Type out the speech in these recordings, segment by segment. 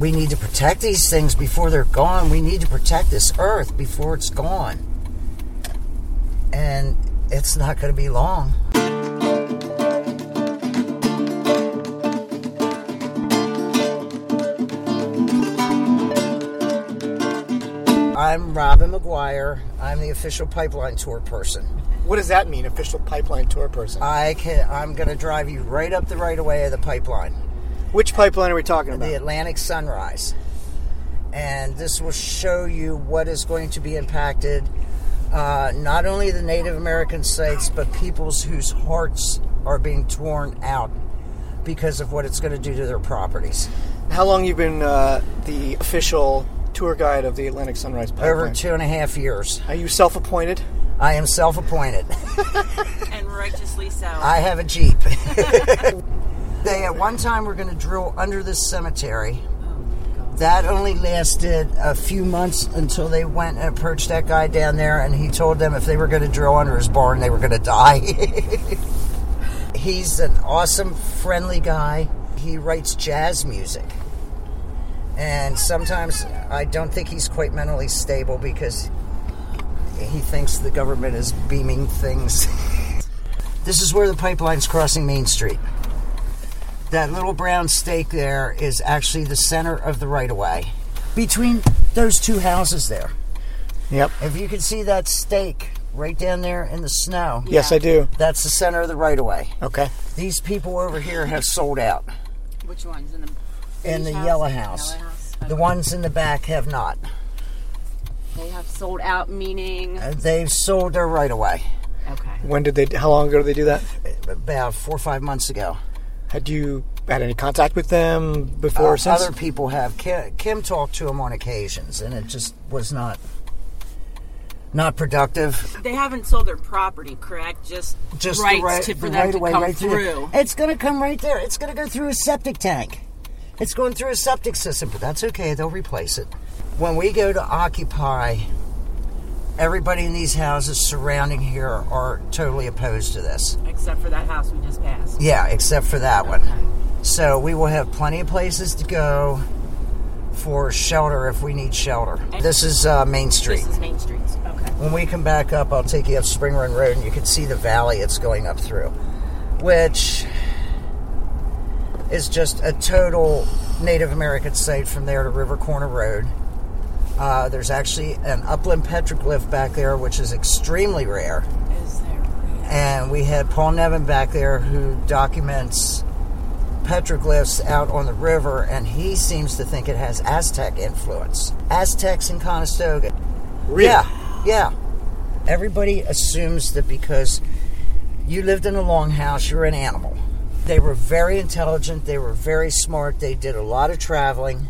We need to protect these things before they're gone. We need to protect this earth before it's gone. And it's not going to be long. I'm Robin McGuire. I'm the official pipeline tour person. What does that mean, official pipeline tour person? I can, I'm going to drive you right up the right of way of the pipeline. Which pipeline are we talking about? the Atlantic Sunrise. And this will show you what is going to be impacted uh, not only the Native American sites, but peoples whose hearts are being torn out because of what it's going to do to their properties. How long you been uh, the official tour guide of the Atlantic Sunrise Pipeline? Over two and a half years. Are you self-appointed? I am self appointed. and righteously so. I have a Jeep. they at one time were going to drill under this cemetery. That only lasted a few months until they went and approached that guy down there, and he told them if they were going to drill under his barn, they were going to die. He's an awesome, friendly guy. He writes jazz music. And sometimes I don't think he's quite mentally stable because he thinks the government is beaming things. this is where the pipeline's crossing Main Street. That little brown stake there is actually the center of the right of way. Between those two houses there. Yep. If you can see that stake right down there in the snow, Yes, I do. that's the center of the right of way. Okay. These people over here have sold out. Which ones in the In the beige yellow house. Yellow house. The ones in the back have not. They have sold out, meaning Uh, They've sold their right of way okay. When did they? How long ago did they do that? about four or five months ago. Had you had any contact with them before? or Uh, since? other people have. Kim, Kim talked to him on occasions, and it just was not not productive. They haven't sold their property, correct? Just Just rights right, to, for the them right to of come right through. It's going to come right there. It's going to go through a septic tank. It's going through a septic system, but that's okay. They'll replace it. When we go to occupy, everybody in these houses surrounding here are totally opposed to this. Except for that house we just passed. Yeah, except for that one. So we will have plenty of places to go for shelter if we need shelter. This is uh, Main Street. This is Main Street. Okay. When we come back up, I'll take you up Spring Run Road and you can see the valley it's going up through, which is just a total Native American site from there to River Corner Road. Uh, there's actually an upland petroglyph back there, which is extremely rare. Is there? And we had Paul Nevin back there who documents petroglyphs out on the river, and he seems to think it has Aztec influence. Aztecs in Conestoga. Really? Yeah, yeah. Everybody assumes that because you lived in a longhouse, you're an animal. They were very intelligent, they were very smart, they did a lot of traveling,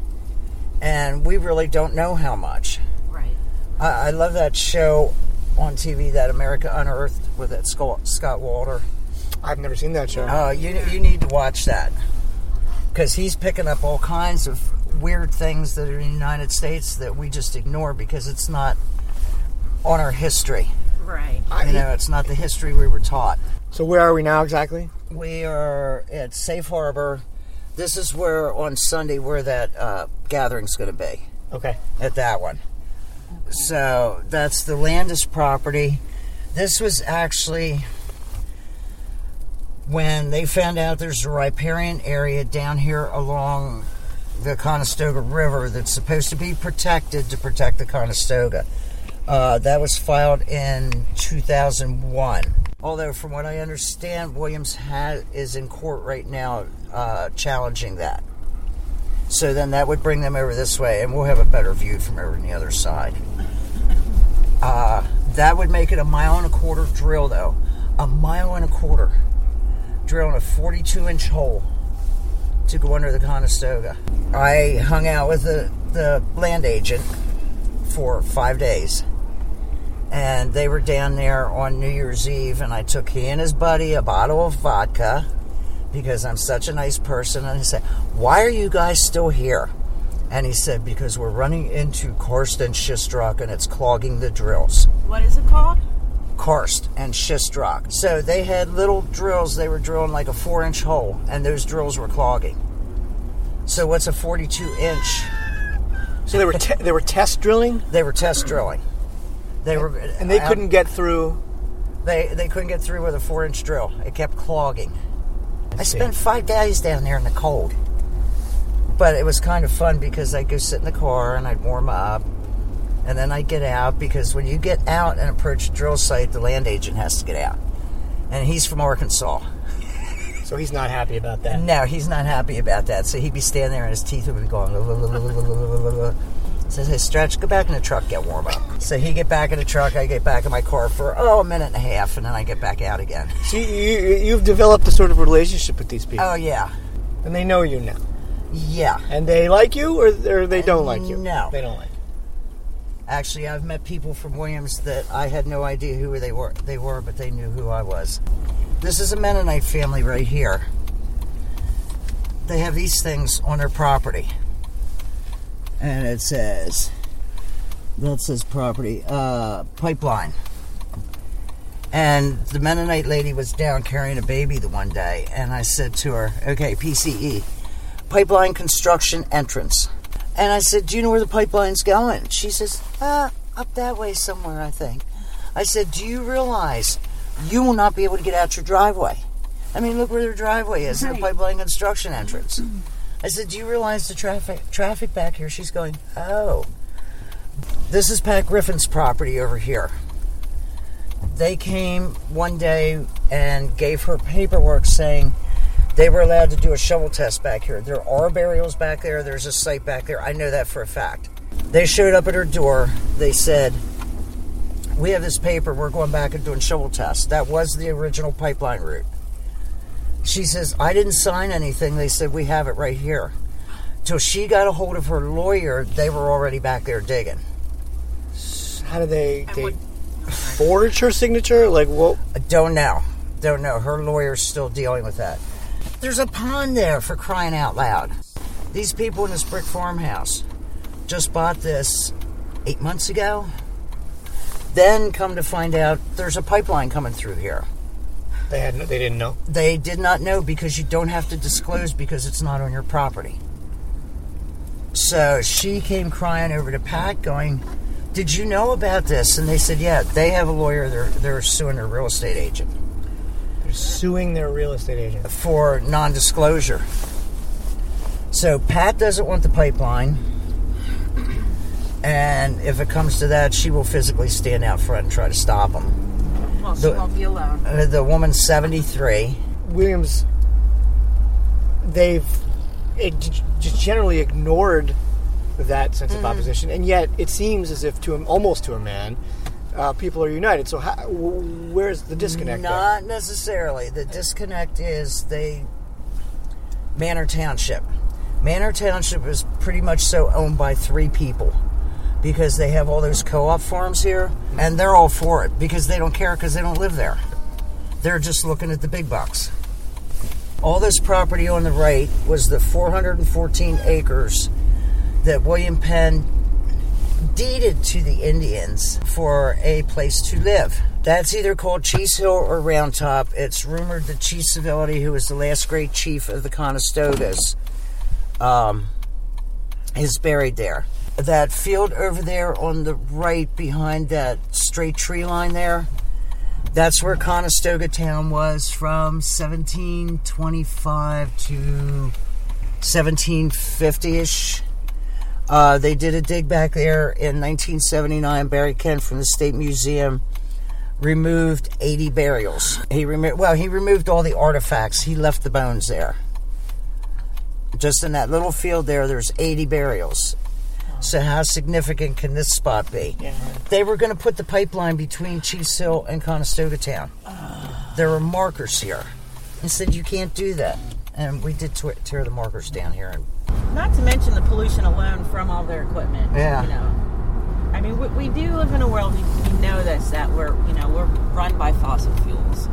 and we really don't know how much. Right. I, I love that show on TV, that America Unearthed, with that Scott, Scott Wolter. I've never seen that show. Uh, you you need to watch that because he's picking up all kinds of weird things that are in the United States that we just ignore because it's not on our history. Right. You know, it's not the history we were taught. So where are we now exactly? We are at Safe Harbor. This is where on Sunday where that uh, gathering's going to be Okay. at that one. So that's the Landis property. This was actually when they found out there's a riparian area down here along the Conestoga River that's supposed to be protected to protect the Conestoga. Uh, that was filed in 2001. Although, from what I understand, Williams is in court right now uh, challenging that. So then that would bring them over this way, and we'll have a better view from over on the other side. Uh, that would make it a mile and a quarter drill, though. A mile and a quarter. Drilling a 42 inch hole to go under the Conestoga. I hung out with the, the land agent for five days. And they were down there on New Year's Eve, and I took he and his buddy a bottle of vodka because I'm such a nice person. And I said, Why are you guys still here? And he said, Because we're running into karst and schist rock and it's clogging the drills. What is it called? Karst and schist rock. So they had little drills, they were drilling like a four inch hole, and those drills were clogging. So what's a 42 inch? So they were te- they were test drilling, They were test drilling. They were, and they couldn't get through. They they couldn't get through with a four inch drill. It kept clogging. I see. spent five days down there in the cold, but it was kind of fun because I'd go sit in the car and I'd warm up, and then I'd get out because when you get out and approach a drill site, the land agent has to get out, and he's from Arkansas. So he's not happy about that. No, he's not happy about that. So he'd be standing there and his teeth would be going. Says, hey, Stretch, get back in the truck, get warm up. So he get back in the truck, I get back in my car for, oh, a minute and a half, and then I get back out again. So you, you, have developed a sort of relationship with these people. Oh, yeah. And they know you now. Yeah. And they like you, or, or they don't like you? No. They don't like you. Actually, I've met people from Williams that I had no idea who they were, they were, but they knew who I was. This is a Mennonite family right here. They have these things on their property and it says, that says property, uh, pipeline. And the Mennonite lady was down carrying a baby the one day, and I said to her, okay, PCE, pipeline construction entrance. And I said, Do you know where the pipeline's going? She says, Ah, up that way somewhere, I think. I said, Do you realize you will not be able to get out your driveway? I mean, look where their driveway is, the pipeline construction entrance. I said, Do you realize the traffic traffic back here? She's going, Oh. This is Pat Griffin's property over here. They came one day and gave her paperwork saying they were allowed to do a shovel test back here. There are burials back there. There's a site back there. I know that for a fact. They showed up at her door. They said, "We have this paper. We're going back and doing shovel tests." That was the original pipeline route. She says, "I didn't sign anything." They said, "We have it right here." Till she got a hold of her lawyer, they were already back there digging. How do they they what- forge her signature? Like what? I don't know. Don't know. Her lawyer's still dealing with that. There's a pond there for crying out loud. These people in this brick farmhouse just bought this eight months ago. Then come to find out there's a pipeline coming through here. They had no, they didn't know. They did not know because you don't have to disclose because it's not on your property. So she came crying over to Pat, going, "Did you know about this?" And they said, "Yeah, they have a lawyer. They're they're suing their real estate agent." They're suing their real estate agent. for non disclosure. So Pat doesn't want the pipeline. And if it comes to that, she will physically stand out front and try to stop him. Well, she The- won't be alone. Uh, the woman's 73. Williams, they've ig- just generally ignored that sense Mm-hmm. of opposition, and yet it seems as if to a, almost to a man, uh, people are united. So how, w- where's the disconnect? there? Not necessarily. The disconnect is they. Manor Township. Manor Township is pretty much so owned by three people because they have all those co op farms here, and they're all for it because they don't care because they don't live there. They're just looking at the big bucks. All this property on the right was the 414 acres that William Penn deeded to the Indians for a place to live. That's either called Chiefs Hill or Round Top. It's rumored that Chief Civility, who was the last great chief of the Conestogas, um, is buried there. That field over there on the right behind that straight tree line there, that's where Conestoga town was from 1725 to 1750 ish. Uh, they did a dig back there in 1979. Barry Kent from the State Museum removed 80 burials. He removed well, he removed all the artifacts. He left the bones there. Just in that little field there, there's 80 burials. So how significant can this spot be? Yeah. They were going to put the pipeline between Chiefs Hill and Conestoga Town. There were markers here. And said you can't do that. And we did tear the markers down here. And Not to mention the pollution alone from all their equipment. Yeah. You know, I mean, we, we do live in a world. We, we know this that we're you know we're run by fossil fuels.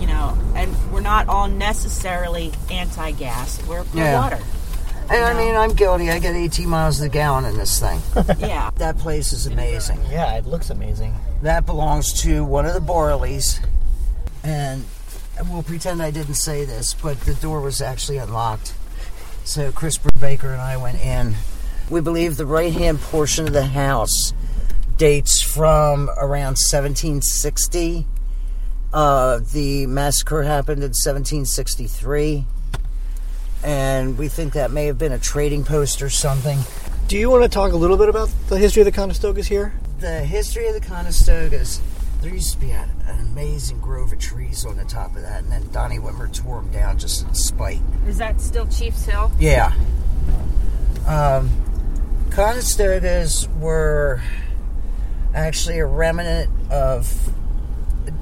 You know, and we're not all necessarily anti-gas. We're pro Yeah. And I mean, I'm guilty. I get 18 miles a gallon in this thing. Yeah. that place is amazing. Yeah, it looks amazing. That belongs to one of the Borleys. And we'll pretend I didn't say this, but the door was actually unlocked. So Chris Baker and I went in. We believe the right hand portion of the house dates from around 1760. Uh, the massacre happened in 1763. And we think that may have been a trading post or something. Do you want to talk a little bit about the history of the Conestogas here? The history of the Conestogas, there used to be an, an amazing grove of trees on the top of that, and then Donnie Wimmer tore them down just in spite. Is that still Chiefs Hill? Yeah. Um, Conestogas were actually a remnant of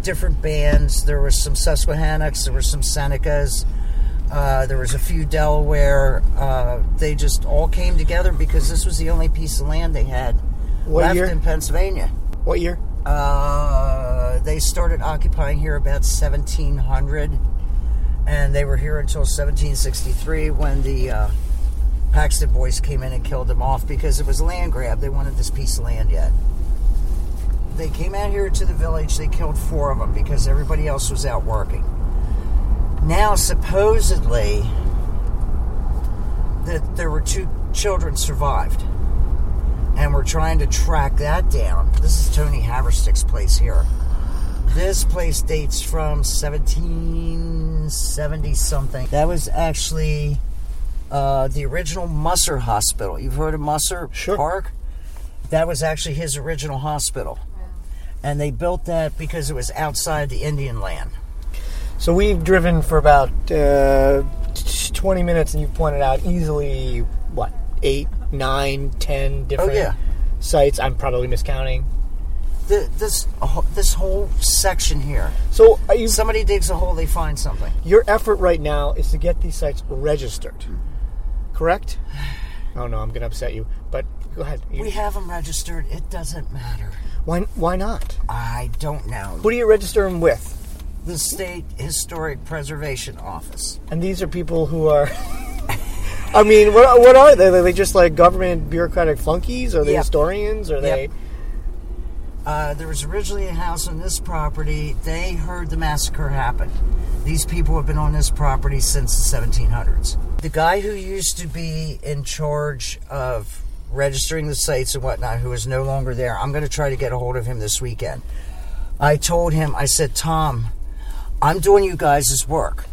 different bands. There were some Susquehannocks, there were some Senecas, uh, there was a few Delaware. Uh, they just all came together because this was the only piece of land they had What left year? in Pennsylvania. What year? Uh, they started occupying here about 1700, and they were here until 1763 when the uh, Paxton boys came in and killed them off because it was a land grab. They wanted this piece of land yet. They came out here to the village. They killed four of them because everybody else was out working. Now, supposedly, that there were two children survived and we're trying to track that down. This is Tony Haverstick's place here. This place dates from 1770 something. That was actually uh, the original Musser Hospital. You've heard of Musser Sure. Park? That was actually his original hospital. And they built that because it was outside the Indian land. So we've driven for about uh, 20 minutes, and you've pointed out easily, what, eight, nine, ten different yeah. sites. I'm probably miscounting. The, this this whole section here. So are you, Somebody digs a hole, they find something. your effort right now is to get these sites registered, correct? Oh no, I'm going to upset you. But go ahead. You- We have them registered. It doesn't matter. why, why not? I don't know. Who do you register them with? The State Historic Preservation Office. And these are people who are. I mean, what, what are they? Are they just like government bureaucratic flunkies? Are they Yep. historians? Are they? Yep. Uh, there was originally a house on this property. They heard the massacre happen. These people have been on this property since the 1700s. The guy who used to be in charge of registering the sites and whatnot, who is no longer there, I'm going to try to get a hold of him this weekend. I told him, I said, Tom, I'm doing you guys' work,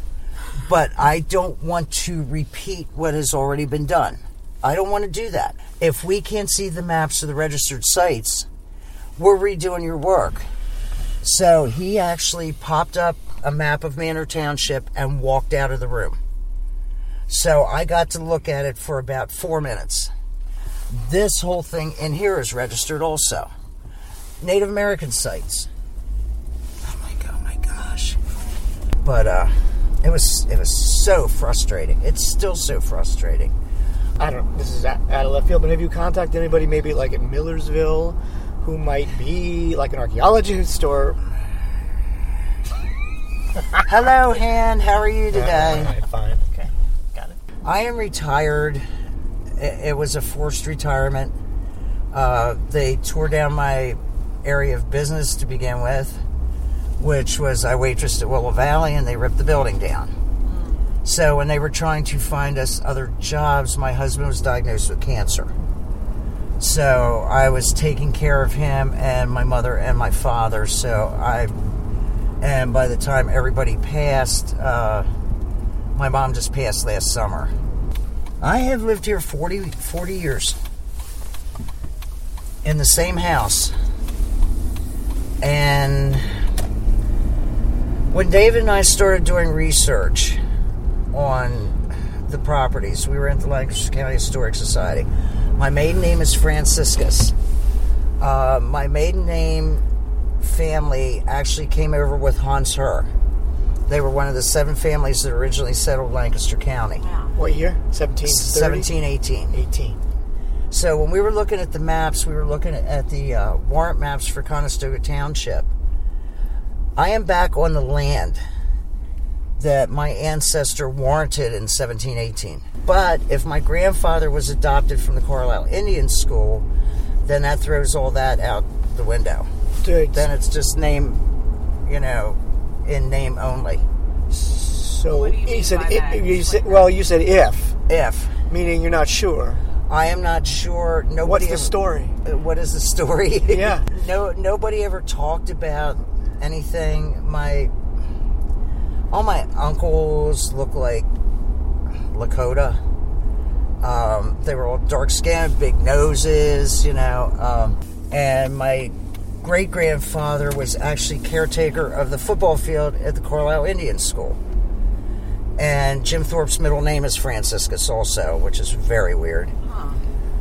but I don't want to repeat what has already been done. I don't want to do that. If we can't see the maps of the registered sites, we're redoing your work. So he actually popped up a map of Manor Township and walked out of the room. So I got to look at it for about four minutes. This whole thing in here is registered also. Native American sites. But uh it was it was so frustrating. It's still so frustrating. I don't know. This is out of left field, but have you contacted anybody maybe like in Millersville who might be like an archaeologist or. Hello, Han. How are you today? All right, fine. Okay. Got it. I am retired. It, it was a forced retirement. Uh, they tore down my area of business to begin with, which was I waitressed at Willow Valley, and they ripped the building down. So when they were trying to find us other jobs, my husband was diagnosed with cancer. So I was taking care of him and my mother and my father. So I, and by the time everybody passed, uh, my mom just passed last summer. I have lived here 40, 40 years in the same house. And when David and I started doing research on the properties, we were at the Lancaster County Historic Society. My maiden name is Franciscus. Uh, my maiden name family actually came over with Hans Herr. They were one of the seven families that originally settled Lancaster County. What year? 1730? 1718. 18. So when we were looking at the maps, we were looking at, at the uh, warrant maps for Conestoga Township. I am back on the land that my ancestor warranted in 1718. But if my grandfather was adopted from the Carlisle Indian School, then that throws all that out the window. Dude, Then it's just name, you know, in name only. so What do you you mean said, by you said well, you said if. If Meaning you're not sure. I am not sure, nobody. What's the ever- story? What is the story? Yeah. no, nobody ever talked about anything. My all my uncles look like Lakota. Um, they were all dark skinned, big noses, you know. Um, and my great grandfather was actually caretaker of the football field at the Carlisle Indian School. And Jim Thorpe's middle name is Franciscus, also, which is very weird.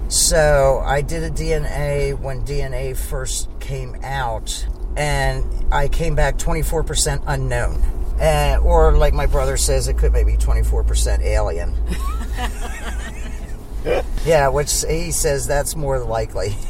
So I did a DNA when DNA first came out, and I came back 24% unknown. And, or, like my brother says, it could maybe 24% alien. yeah, which he says that's more likely.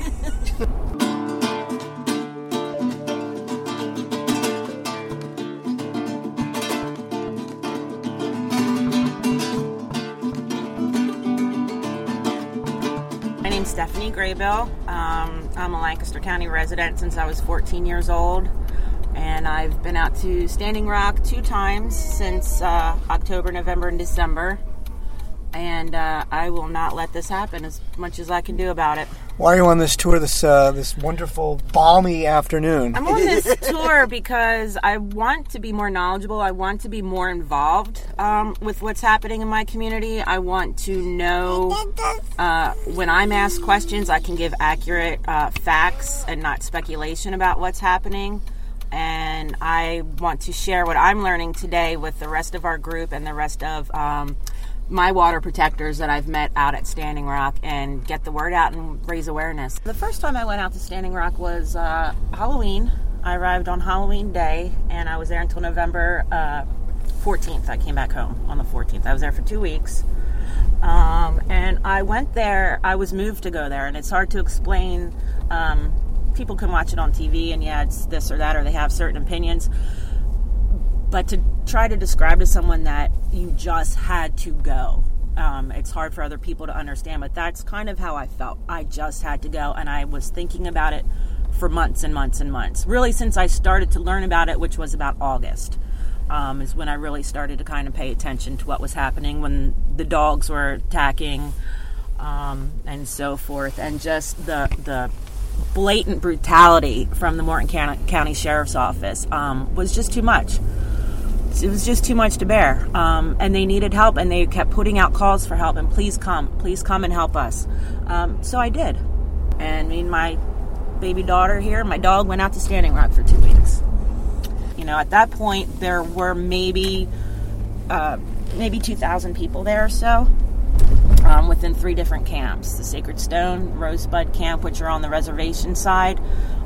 My name's Stephanie Graybill. Um, I'm a Lancaster County resident since I was 14 years old, and I've been out to Standing Rock two times since uh, October, November, and December. And uh, I will not let this happen as much as I can do about it. Why are you on this tour this uh, this wonderful balmy afternoon? I'm on this tour because I want to be more knowledgeable. I want to be more involved um, with what's happening in my community. I want to know uh, when I'm asked questions, I can give accurate uh, facts and not speculation about what's happening. And I want to share what I'm learning today with the rest of our group and the rest of um, my water protectors that I've met out at Standing Rock and get the word out and raise awareness. The first time I went out to Standing Rock was uh, Halloween. I arrived on Halloween day and I was there until November uh, 14th. I came back home on the 14th. I was there for two weeks. Um, and I went there, I was moved to go there, and it's hard to explain. Um, people can watch it on TV and yeah, it's this or that, or they have certain opinions but to try to describe to someone that you just had to go. Um, it's hard for other people to understand but that's kind of how i felt. I just had to go and i was thinking about it for months and months and months. Really since i started to learn about it which was about august um, is when i really started to kind of pay attention to what was happening when the dogs were attacking um, and so forth. And just the the blatant brutality from the morton county, county sheriff's office um, was just too much it was just too much to bear. Um, and they needed help, and they kept putting out calls for help. And please come, please come and help us. Um, so I did. And me and my baby daughter here, my dog, went out to Standing Rock for two weeks. You know, at that point, there were maybe uh, maybe 2,000 people there or so. Um, within three different camps the Sacred Stone, Rosebud Camp, which are on the reservation side,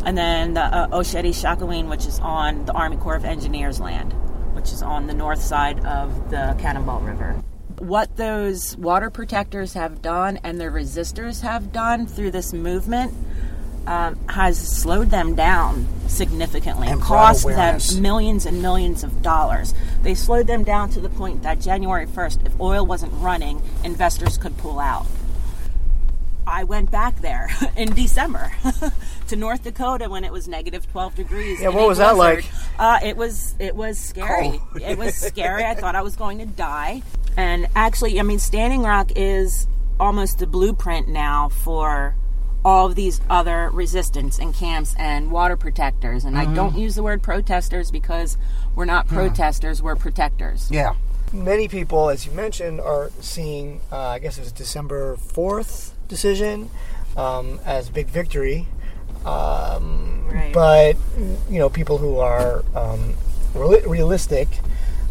and then the uh, Oceti Sakowin, which is on the Army Corps of Engineers land which is on the north side of the Cannonball River. What those water protectors have done and their resistors have done through this movement um, has slowed them down significantly, And cost them millions and millions of dollars. They slowed them down to the point that January 1st, if oil wasn't running, investors could pull out. I went back there in December to North Dakota when it was negative 12 degrees. Yeah, what was that like? Uh, it was it was scary. Cold. it was scary. I thought I was going to die. And actually, I mean, Standing Rock is almost the blueprint now for all of these other resistance and camps and water protectors. And Mm-hmm. I don't use the word protesters because we're not protesters, we're protectors. Yeah. Many people, as you mentioned, are seeing, uh, I guess it was December 4th decision um, as big victory. Um, Right. But, you know, people who are um, reali- realistic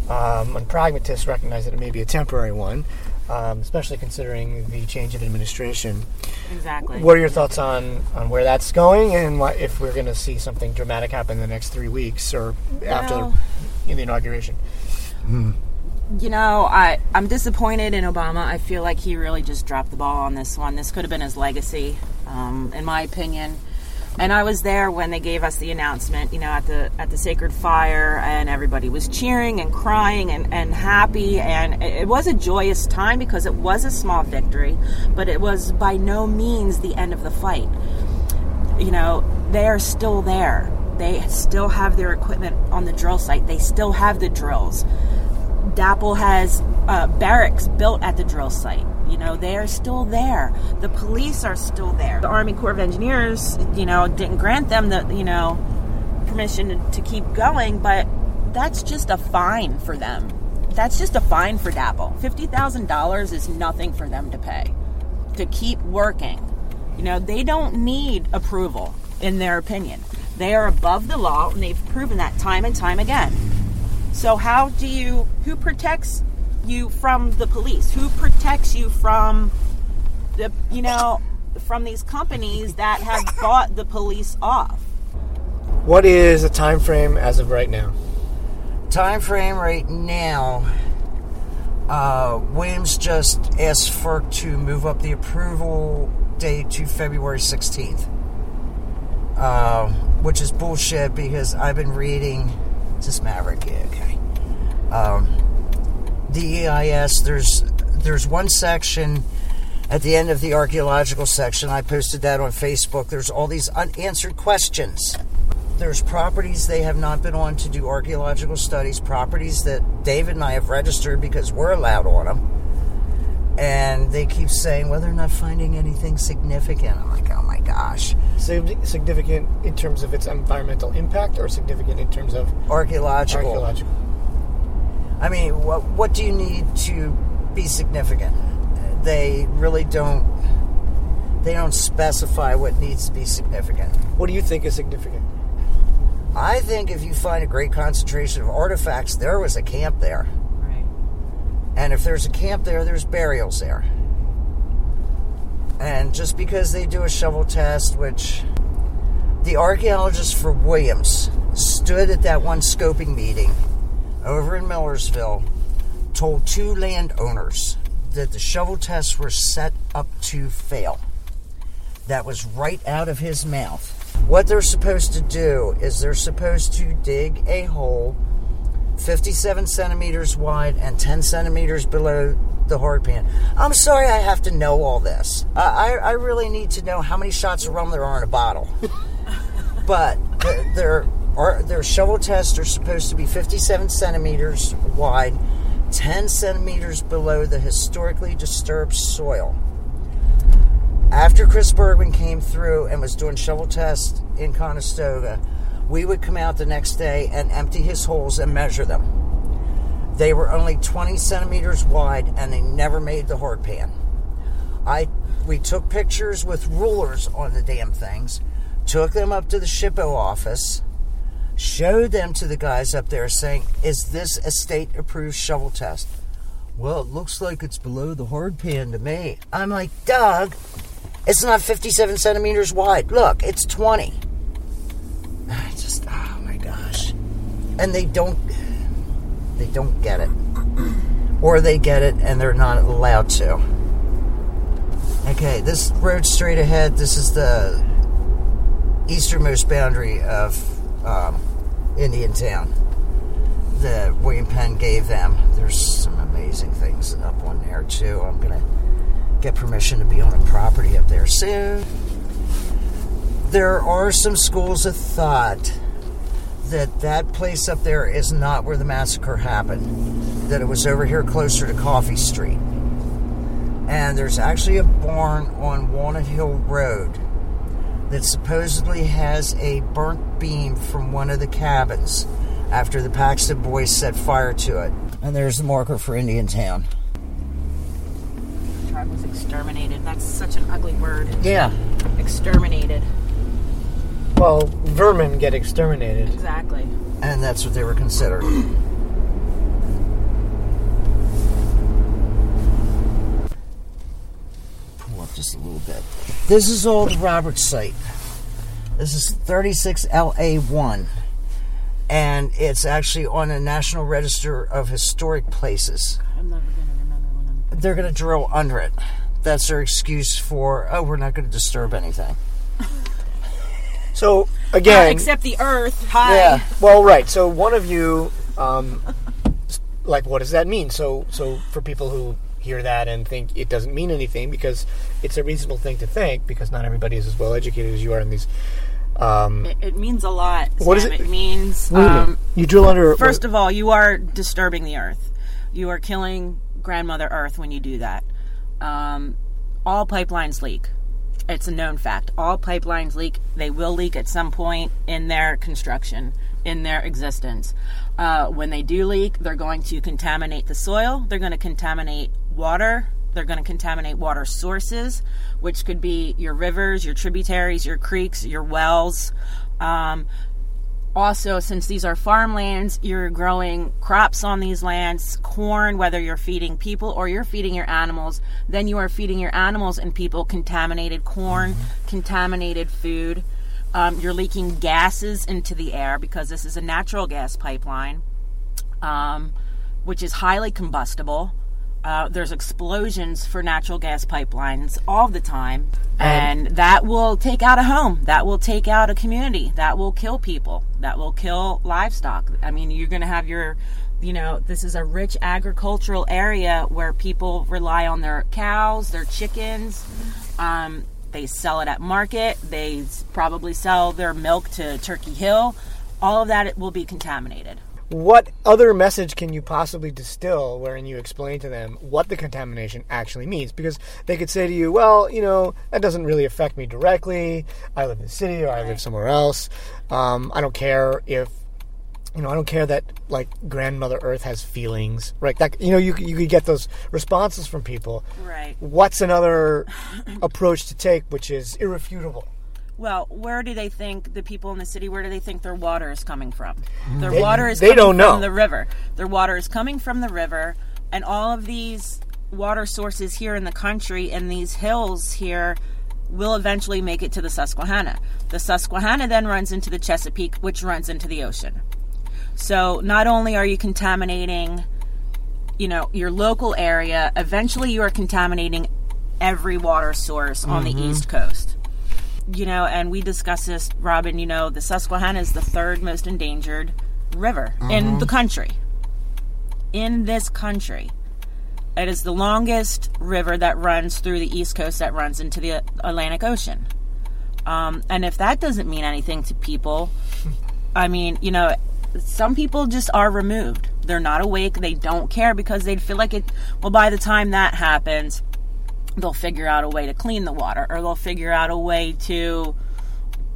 um, and pragmatists recognize that it may be a temporary one, um, especially considering the change of administration. Exactly. What are your thoughts on, on where that's going and what, if we're going to see something dramatic happen in the next three weeks or after Well- in the inauguration? You know, I, I'm disappointed in Obama. I feel like he really just dropped the ball on this one. This could have been his legacy, um, in my opinion. And I was there when they gave us the announcement, you know, at the at the Sacred Fire, and everybody was cheering and crying and, and happy, and it it was a joyous time because it was a small victory, but it was by no means the end of the fight. You know, they are still there. They still have their equipment on the drill site. They still have the drills DAPL has uh, barracks built at the drill site. You know, they are still there. The police are still there. The Army Corps of Engineers, you know, didn't grant them the, you know, permission to, to keep going, but that's just a fine for them. That's just a fine for DAPL. $50,000 is nothing for them to pay to keep working. You know, they don't need approval, in their opinion. They are above the law, and they've proven that time and time again. So, how do you, who protects you from the police? Who protects you from the, you know, from these companies that have bought the police off? What is the time frame as of right now? Time frame right now. Uh, Williams just asked FERC to move up the approval date to February 16th. Uh, which is bullshit because I've been reading. Is this Maverick? Yeah, okay. Um, the EIS, there's there's one section at the end of the archaeological section. I posted that on Facebook. There's all these unanswered questions. There's properties they have not been on to do archaeological studies, properties that David and I have registered because we're allowed on them. And they keep saying, well, they're not finding anything significant. I'm like, oh gosh. Significant in terms of its environmental impact, or significant in terms of Archaeological. archaeological? I mean, what, what do you need to be significant? They really don't. They don't specify what needs to be significant. What do you think is significant? I think if you find a great concentration of artifacts, there was a camp there. Right. And if there's a camp there, there's burials there. And just because they do a shovel test, which the archaeologist for Williams stood at that one scoping meeting over in Millersville, told two landowners that the shovel tests were set up to fail. That was right out of his mouth. What they're supposed to do is they're supposed to dig a hole 57 centimeters wide and 10 centimeters below the hard pan. I'm sorry I have to know all this. I, I, I really need to know how many shots of rum there are in a bottle. but the- their, their shovel tests are supposed to be 57 centimeters wide, 10 centimeters below the historically disturbed soil after Chris Bergman came through and was doing shovel tests in Conestoga, we would come out the next day and empty his holes and measure them. They were only 20 centimeters wide and they never made the hard pan. I we took pictures with rulers on the damn things, took them up to the SHPO office, showed them to the guys up there saying, Is this a state approved shovel test? Well, it looks like it's below the hard pan to me. I'm like, Doug, it's not 57 centimeters wide. Look, it's 20. Just, oh my gosh. And they don't, they don't get it. Or they get it and they're not allowed to. Okay, this road straight ahead, this is the easternmost boundary of um, Indian Town that William Penn gave them. There's some amazing things up on there too. I'm gonna get permission to be on a property up there soon. There are some schools of thought that that place up there is not where the massacre happened. That it was over here closer to Coffee Street. And there's actually a barn on Walnut Hill Road that supposedly has a burnt beam from one of the cabins after the Paxton boys set fire to it. And there's the marker for Indian Town. The Tribe was exterminated. That's such an ugly word. Yeah. Exterminated. Well, vermin get exterminated. Exactly. And that's what they were considering. Pull up just a little bit. This is old Roberts site. This is 36LA1. And it's actually on the National Register of Historic Places. I'm never going to remember when I'm. They're going to drill under it. That's their excuse for, oh, we're not going to disturb anything. So again, except the Earth. Hi. Yeah. well, right. So one of you, um, like, what does that mean? So, so for people who hear that and think it doesn't mean anything because it's a reasonable thing to think because not everybody is as well educated as you are in these. Um, It, it means a lot. What Sam. it? It means what do you mean? um, you drill under. First of all, you are disturbing the earth. You are killing grandmother Earth when you do that. Um, all pipelines leak. It's a known fact. All pipelines leak. They will leak at some point in their construction, in their existence. Uh, when they do leak, they're going to contaminate the soil. They're going to contaminate water. They're going to contaminate water sources, which could be your rivers, your tributaries, your creeks, your wells. Um, also, since these are farmlands, you're growing crops on these lands, corn, whether you're feeding people or you're feeding your animals, then you are feeding your animals and people contaminated corn, contaminated food. Um, you're leaking gases into the air because this is a natural gas pipeline, um, which is highly combustible. Uh, there's explosions for natural gas pipelines all the time, and that will take out a home. That will take out a community. That will kill people. That will kill livestock. I mean, you're going to have your, you know, this is a rich agricultural area where people rely on their cows, their chickens. Um, they sell it at market. They probably sell their milk to Turkey Hill. All of that will be contaminated. What other message can you possibly distill wherein you explain to them what the contamination actually means? Because they could say to you, well, you know, that doesn't really affect me directly. I live in the city or I live somewhere else. Um, I don't care if, you know, I don't care that, like, grandmother Earth has feelings, right? That, you know, you, you could get those responses from people. Right. What's another approach to take which is irrefutable? Well, where do they think the people in the city? Where do they think their water is coming from? Mm-hmm. Their They- water is they coming don't from know. the river. Their water is coming from the river, and all of these water sources here in the country and these hills here will eventually make it to the Susquehanna. The Susquehanna then runs into the Chesapeake, which runs into the ocean. So not only are you contaminating, you know, your local area, eventually you are contaminating every water source on the mm-hmm. East Coast. You know, and we discussed this, Robin. You know, the Susquehanna is the third most endangered river in the country. In this country, it is the longest river that runs through the East Coast that runs into the Atlantic Ocean. Um, and if that doesn't mean anything to people, I mean, you know, some people just are removed. They're not awake. They don't care because they feel like it. Well, by the time that happens, they'll figure out a way to clean the water, or they'll figure out a way to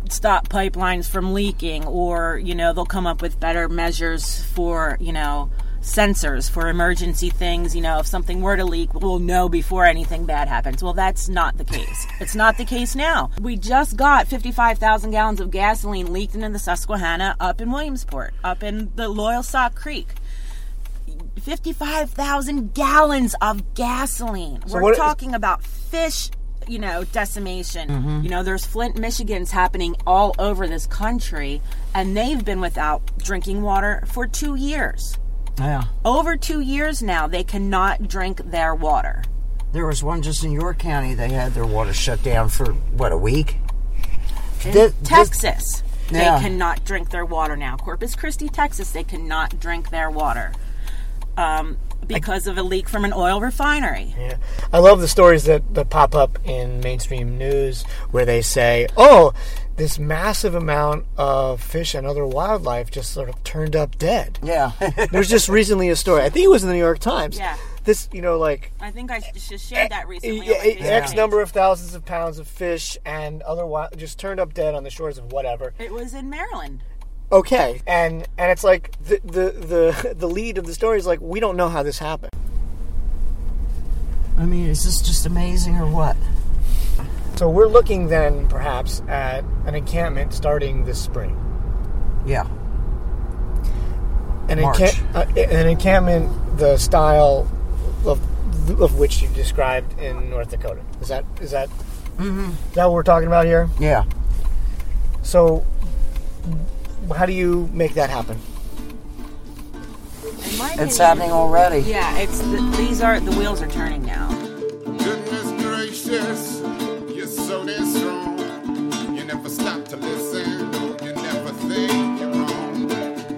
stop pipelines from leaking, or you know, they'll come up with better measures for you know sensors for emergency things. You know, if something were to leak, we'll know before anything bad happens. Well, that's not the case. It's not the case now. We just got 55,000 gallons of gasoline leaked into the Susquehanna up in Williamsport, up in the Loyal Loyalsock Creek. 55,000 gallons of gasoline. We're what- talking about fish, you know, decimation. Mm-hmm. You know, there's Flint, Michigan's happening all over this country, and they've been without drinking water for two years. Yeah. Over two years now, they cannot drink their water. There was one just in York County. They had their water shut down for what a week. In this- Texas, Yeah. they cannot drink their water now. Corpus Christi, Texas, they cannot drink their water um, because of a leak from an oil refinery. Yeah. I love the stories that, that pop up in mainstream news where they say, oh, this massive amount of fish and other wildlife just sort of turned up dead. Yeah. There was just recently a story, I think it was in the New York Times. Yeah. This, you know, like I think I just shared that recently. yeah, on my X number of thousands of pounds of fish and other wild just turned up dead on the shores of whatever. It was in Maryland. Okay, and and it's like the the the, the lead of the story is like we don't know how this happened. I mean, is this just amazing or what? So we're looking then perhaps at an encampment starting this spring. Yeah. An, encamp- uh, an encampment, the style of of which you described in North Dakota. Is that is that Mm-hmm. is that what we're talking about here? Yeah. So, how do you make that happen? In It's happening already. Yeah, it's the, these are the wheels are turning now. Goodness gracious, you're so damn strong. You never stop to listen, you never think you're wrong.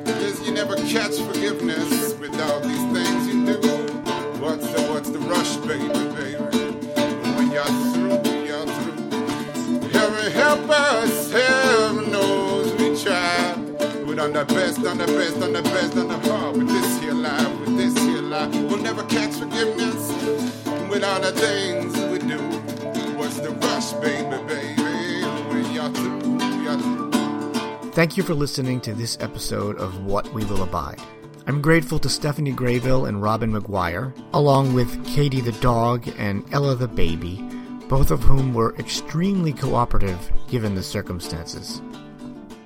Yes, you never catch forgiveness with all these on the best, on the best, on the best, on the with this here life, with this here life. We'll never catch forgiveness with all the things we do. What's the rush, baby, baby? We are through, we are through. Thank you for listening to this episode of What We Will Abide. I'm grateful to Stephanie Graybill and Robin McGuire, along with Katie the dog and Ella the baby, both of whom were extremely cooperative given the circumstances.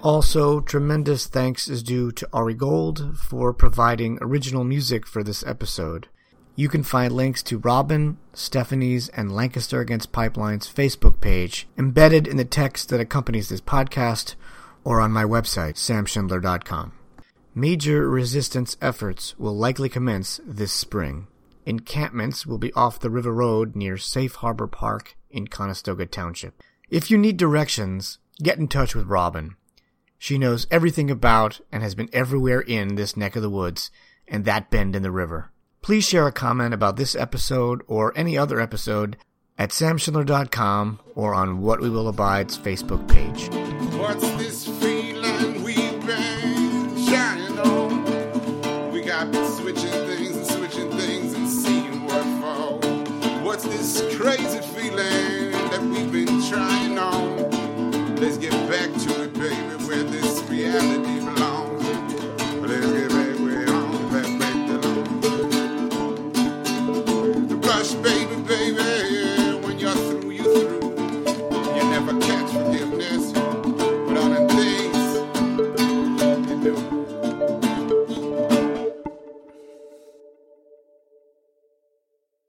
Also, tremendous thanks is due to Ari Gold for providing original music for this episode. You can find links to Robin, Stephanie's, and Lancaster Against Pipeline's Facebook page embedded in the text that accompanies this podcast or on my website, samschindler.com. Major resistance efforts will likely commence this spring. Encampments will be off the River Road near Safe Harbor Park in Conestoga Township. If you need directions, get in touch with Robin. She knows everything about and has been everywhere in this neck of the woods and that bend in the river. Please share a comment about this episode or any other episode at samschindler.com or on What We Will Abide's Facebook page. What's this feeling we've shining on? We got switching things and switching things and seeing what falls. What's this crazy